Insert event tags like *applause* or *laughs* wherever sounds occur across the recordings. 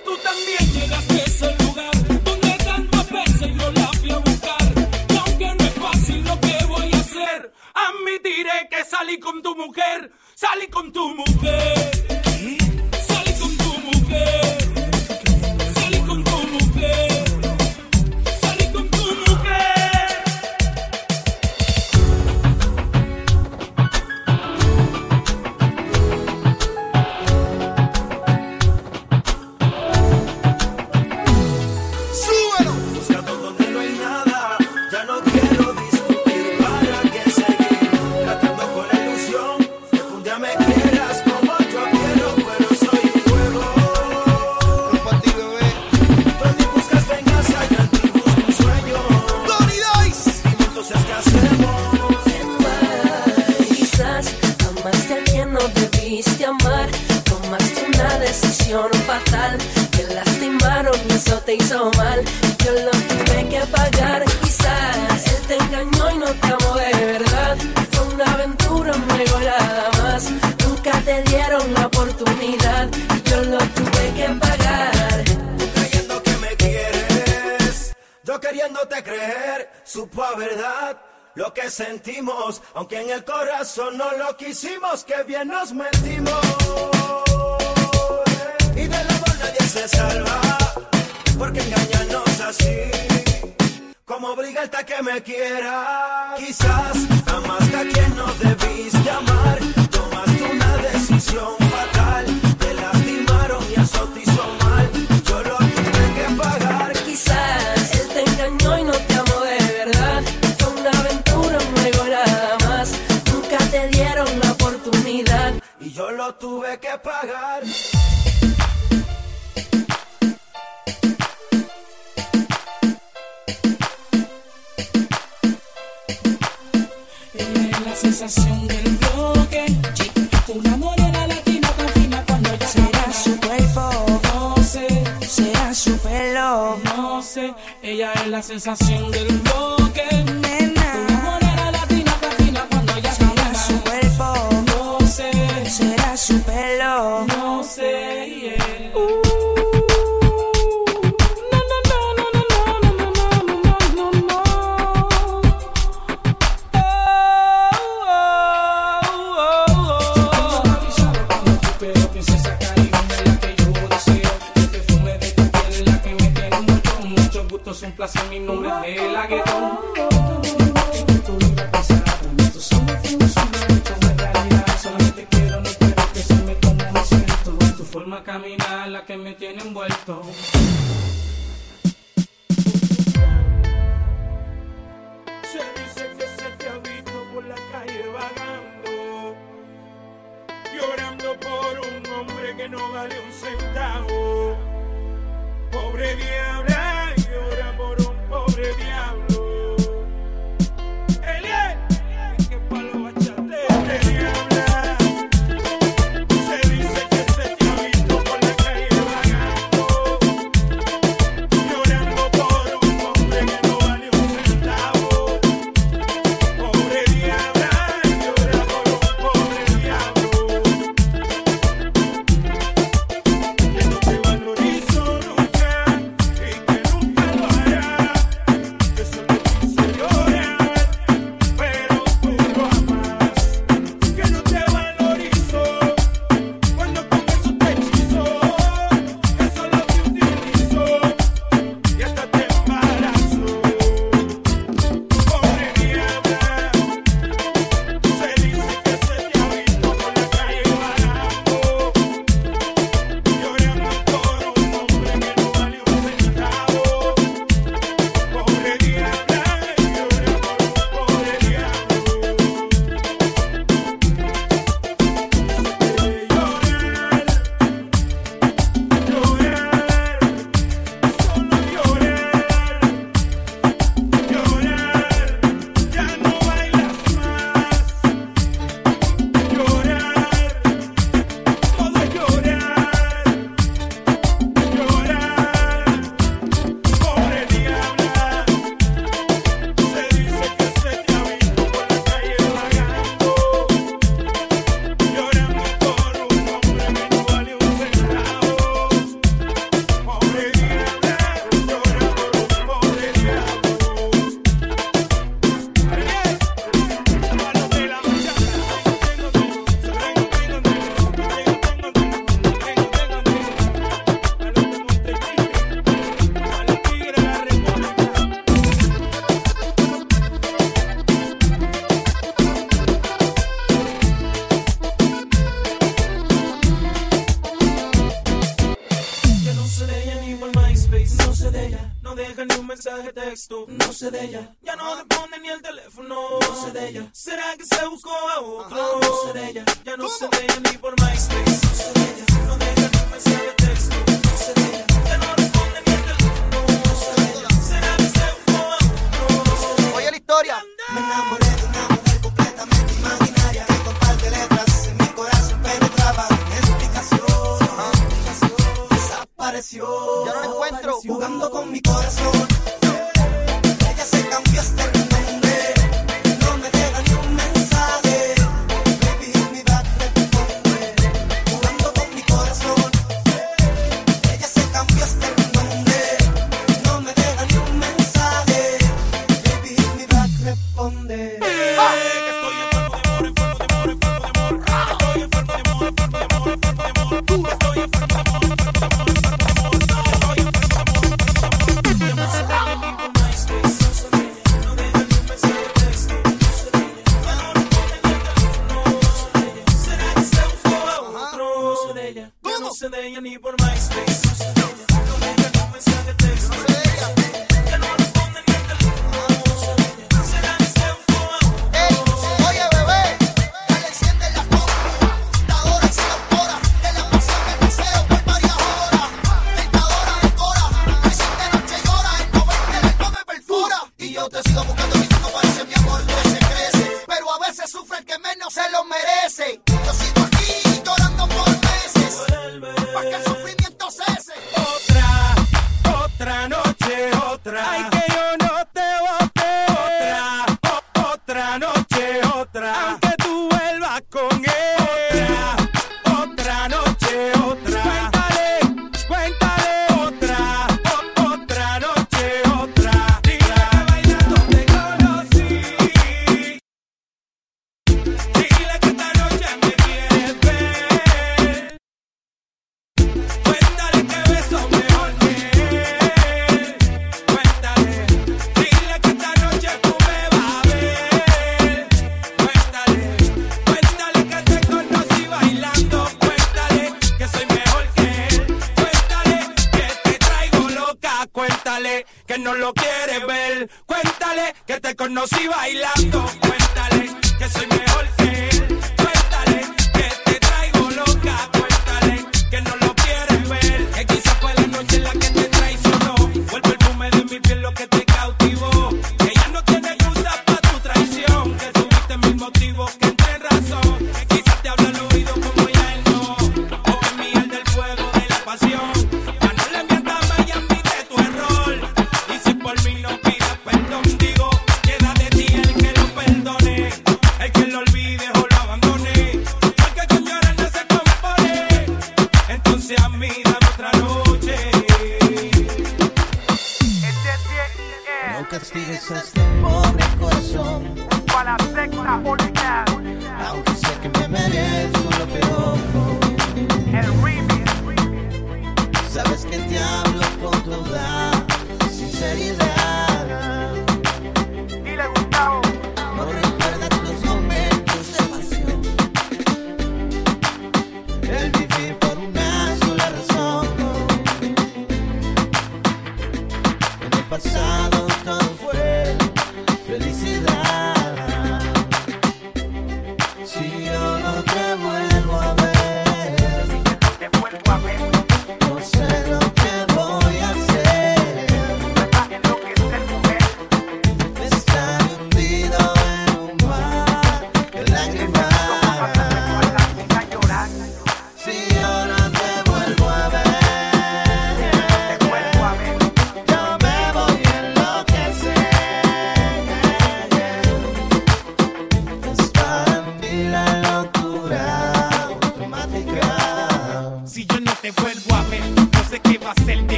tú también llegaste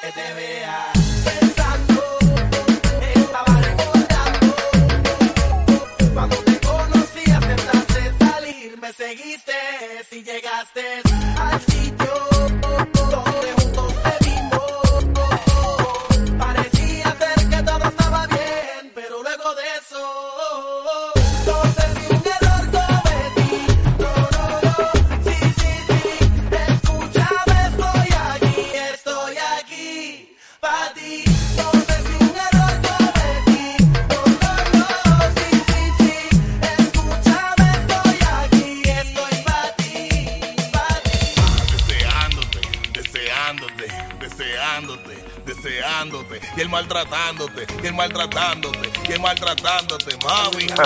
que te veas. Cuando te conocí, aceptaste salir, me seguiste si llegaste. maltratándote, que maltratándote, mami. *laughs*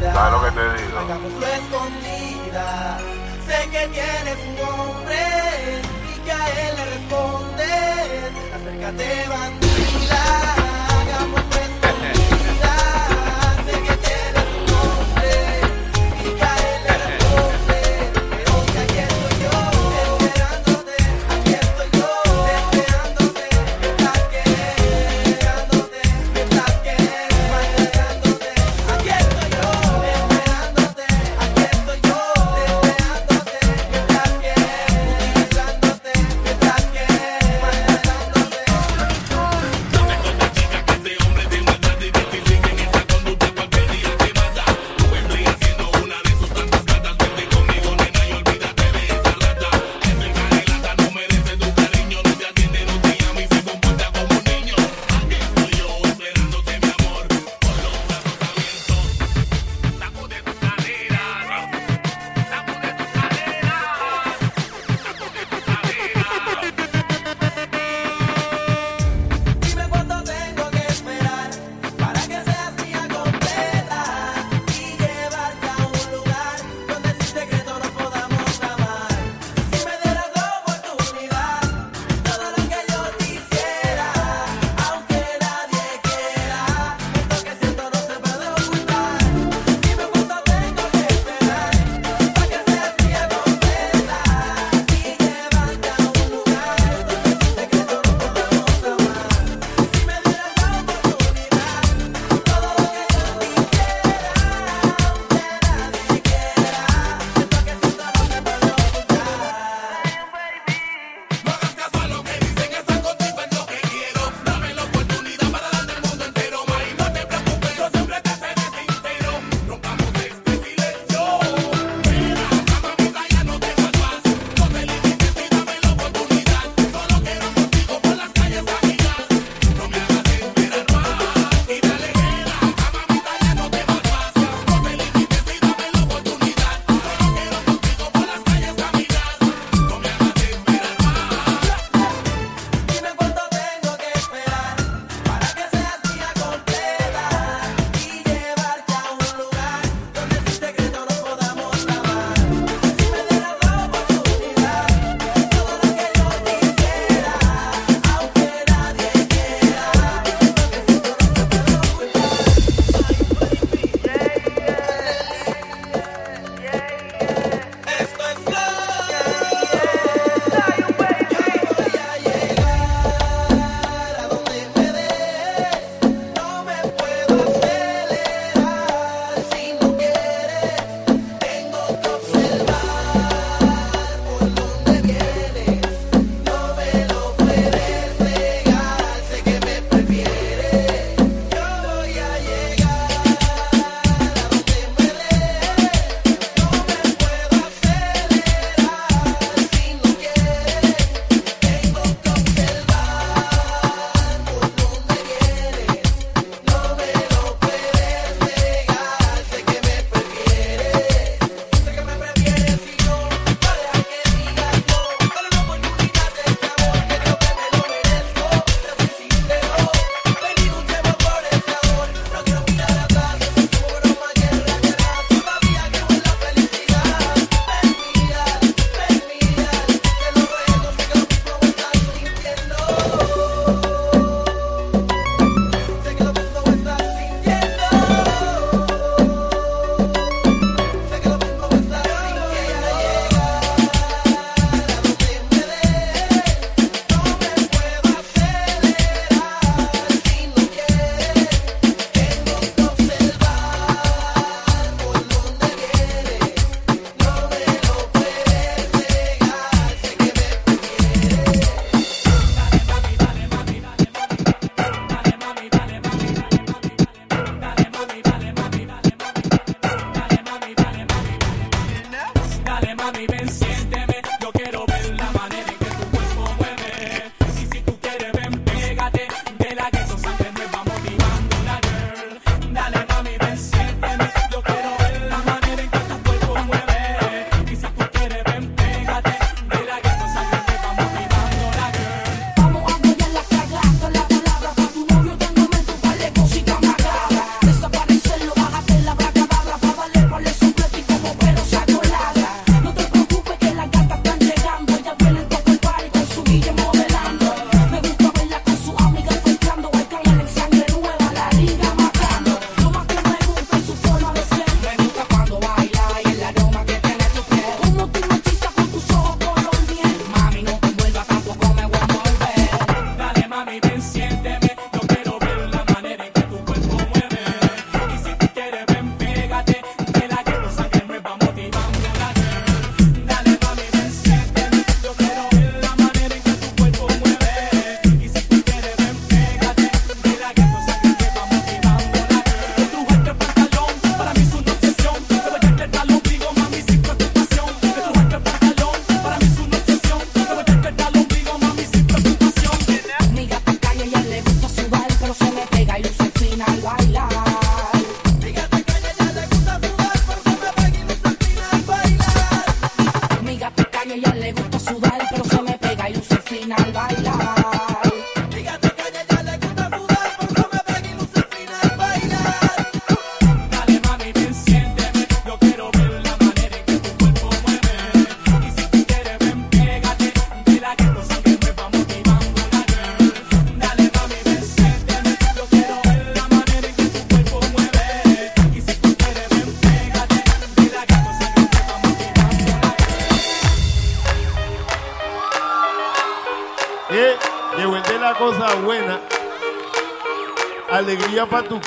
Claro que te digo. Escondida. Sé que tienes un hombre y que a él le respondes. Acércate, bandida.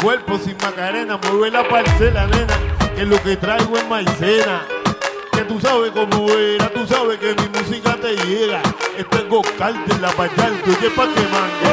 cuerpo sin macarena, mueve la parcela, nena, que lo que traigo es maicena. Que tú sabes cómo era, tú sabes que mi música te llega. Esto es gocarte, la pachal, tú que pa' que manga.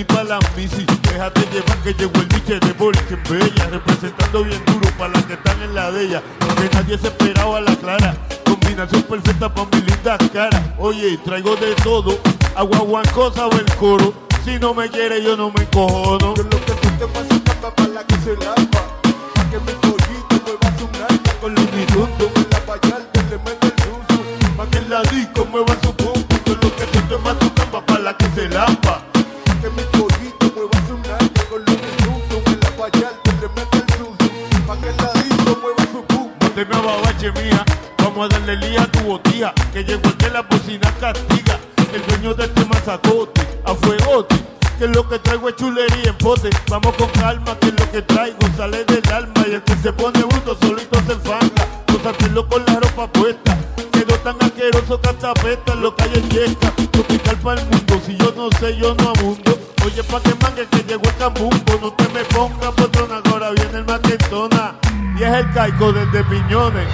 ni pa' la misi. Déjate llevar que llegó el biche de Boris en Bella, representando bien duro para las que están en la de ella. Porque nadie se esperaba la clara. Combinación perfecta pa' mi linda cara. Oye, traigo de todo. Agua guancosa o el coro. Si no me quiere, yo no me encojono. Que lo que tú te pasa, pa' la que se la Vamos a darle lía a tu botija, que llegó el que la bocina castiga. El dueño de este mazacote, a fuegote, que lo que traigo es chulería en pote. Vamos con calma, que lo que traigo sale del alma. Y el que se pone bruto solito se enfanga. Los con la ropa puesta. Quedó tan asqueroso que hasta pesta en los calles yesca. Tropical para el mundo, si yo no sé, yo no abundo. Oye, pa' que mangue que llegó el cambumbo. No te me pongas, patrona, ahora viene el maquetona y es el caico desde Piñones.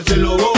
que se lo.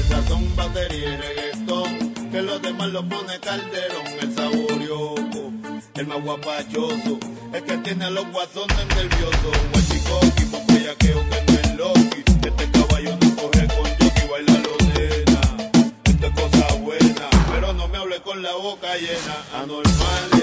cerveza son batería y reggaetón, que los demás lo pone calderón, el saborioco, el más guapachoso, el que tiene a los guasones nerviosos, guachicoqui, pompella que no es loqui, este caballo no corre con yoki, baila lotena, esto es cosa buena, pero no me hable con la boca llena, anormal.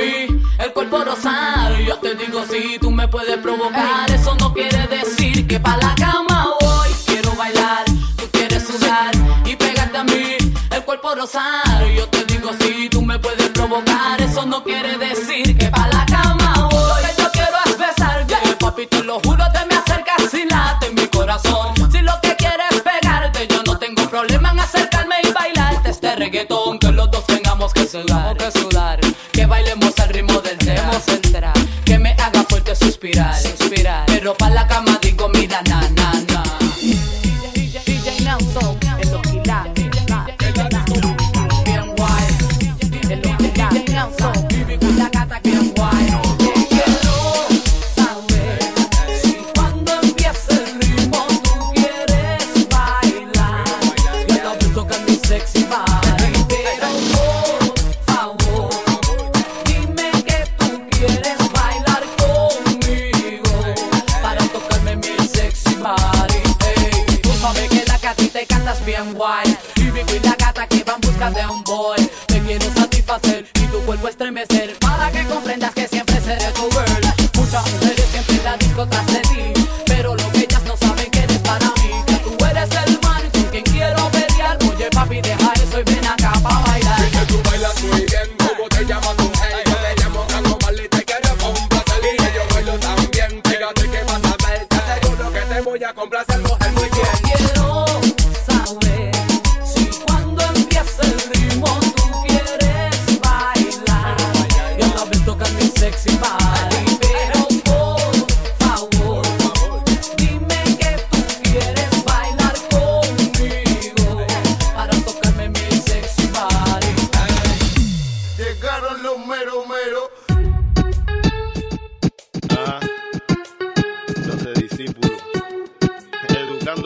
el cuerpo no sabe. Yo te digo si tú me puedes provocar. Eso no quiere decir que pa' la cama voy. Quiero bailar, tú quieres sudar y pegarte a mí, el cuerpo no sabe. Yo te digo si tú me puedes provocar. Eso no quiere decir que pa' la cama voy. Que yo quiero es besar, yeah. Yeah, papi, te lo juro, te me acercas y late en mi corazón. Si lo que quieres pegarte, yo no tengo problema en acercarme y bailarte este reggaetón. Que los dos tengamos que sudar. Que sudar. suspirar, suspirar. Me ropa la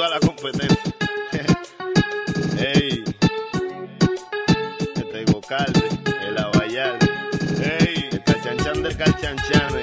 la competencia. *laughs* Ey, este es el Abayal, ey, el Cachanchan el Cachanchan.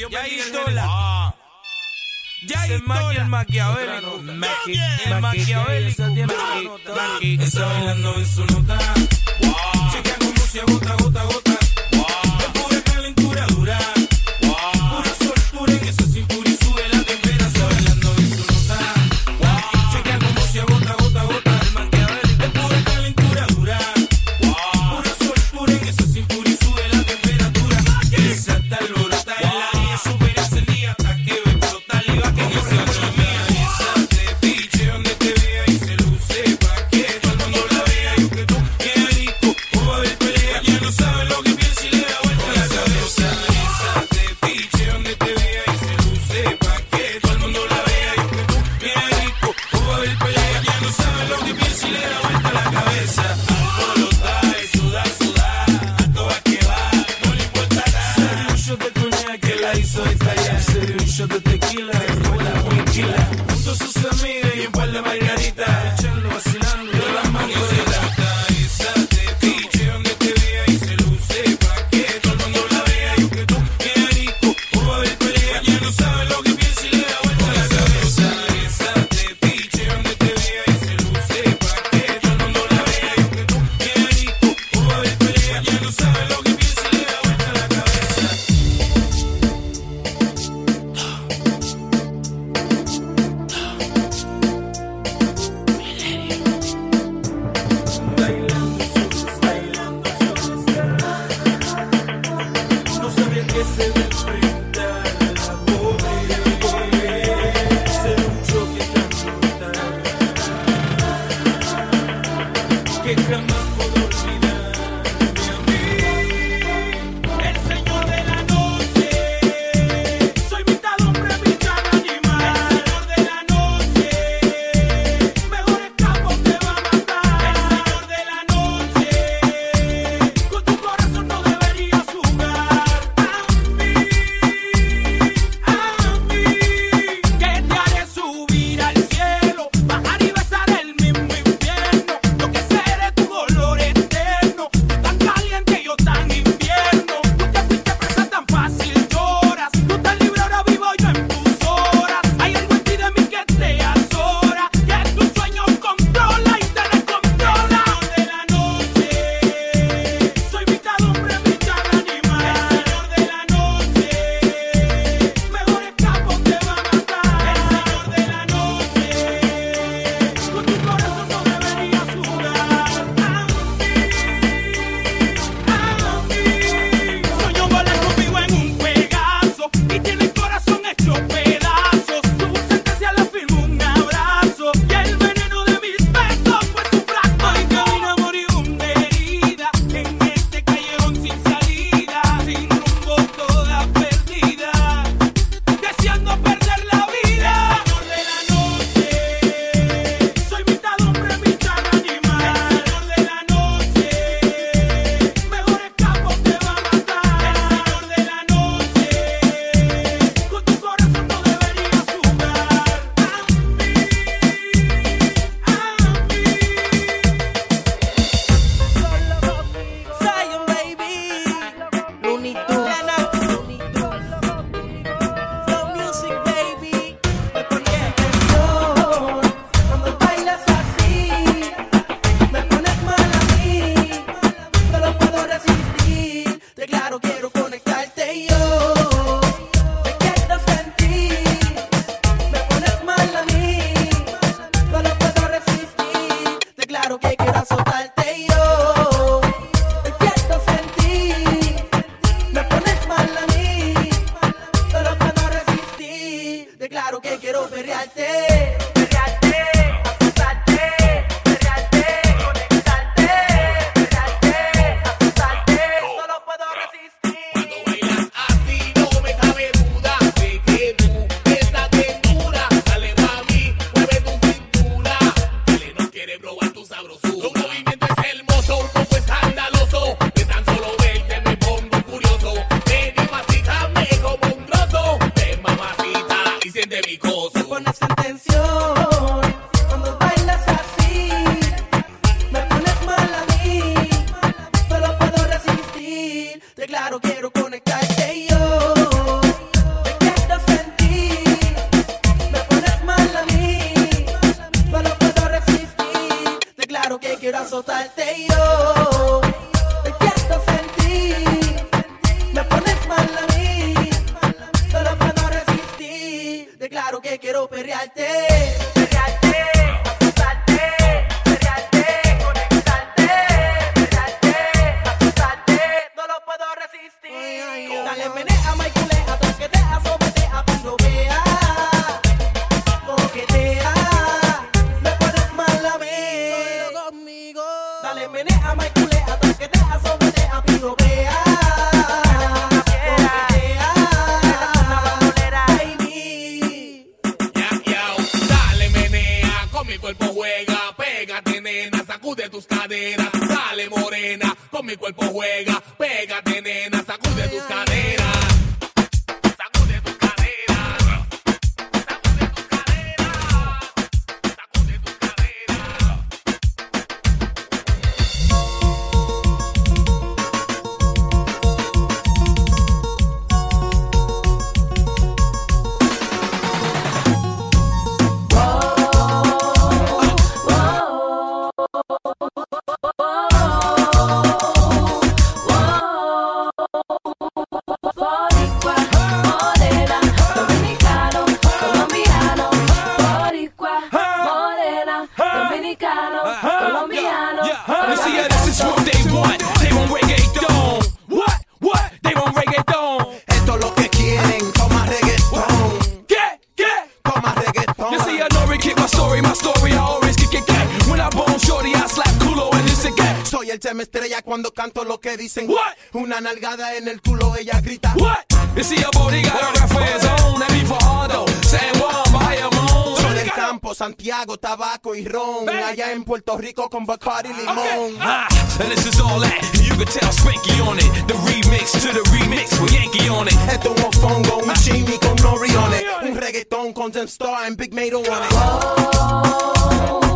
Dios ya bendiga el la... Ah. Ya hay el maquiavélico, el maquiavélico, está bailando en su nota. Checa como se agota, gota, gota. dicen What? Una nalgada en el culo, ella grita. What? You see your body got a reference on Every Fajardo, San Juan, Bayamón Son el campo, Santiago, tabaco y ron. Allá en Puerto Rico con Bacardi limón okay. ah, And this is all that You can tell Spanky on it. The remix to the remix with Yankee on it. Esto es un fongo, un ah. chimi con Nori on it. Un reggaetón con Dem Star and Big Mato on it. Oh.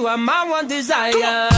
you are my one desire.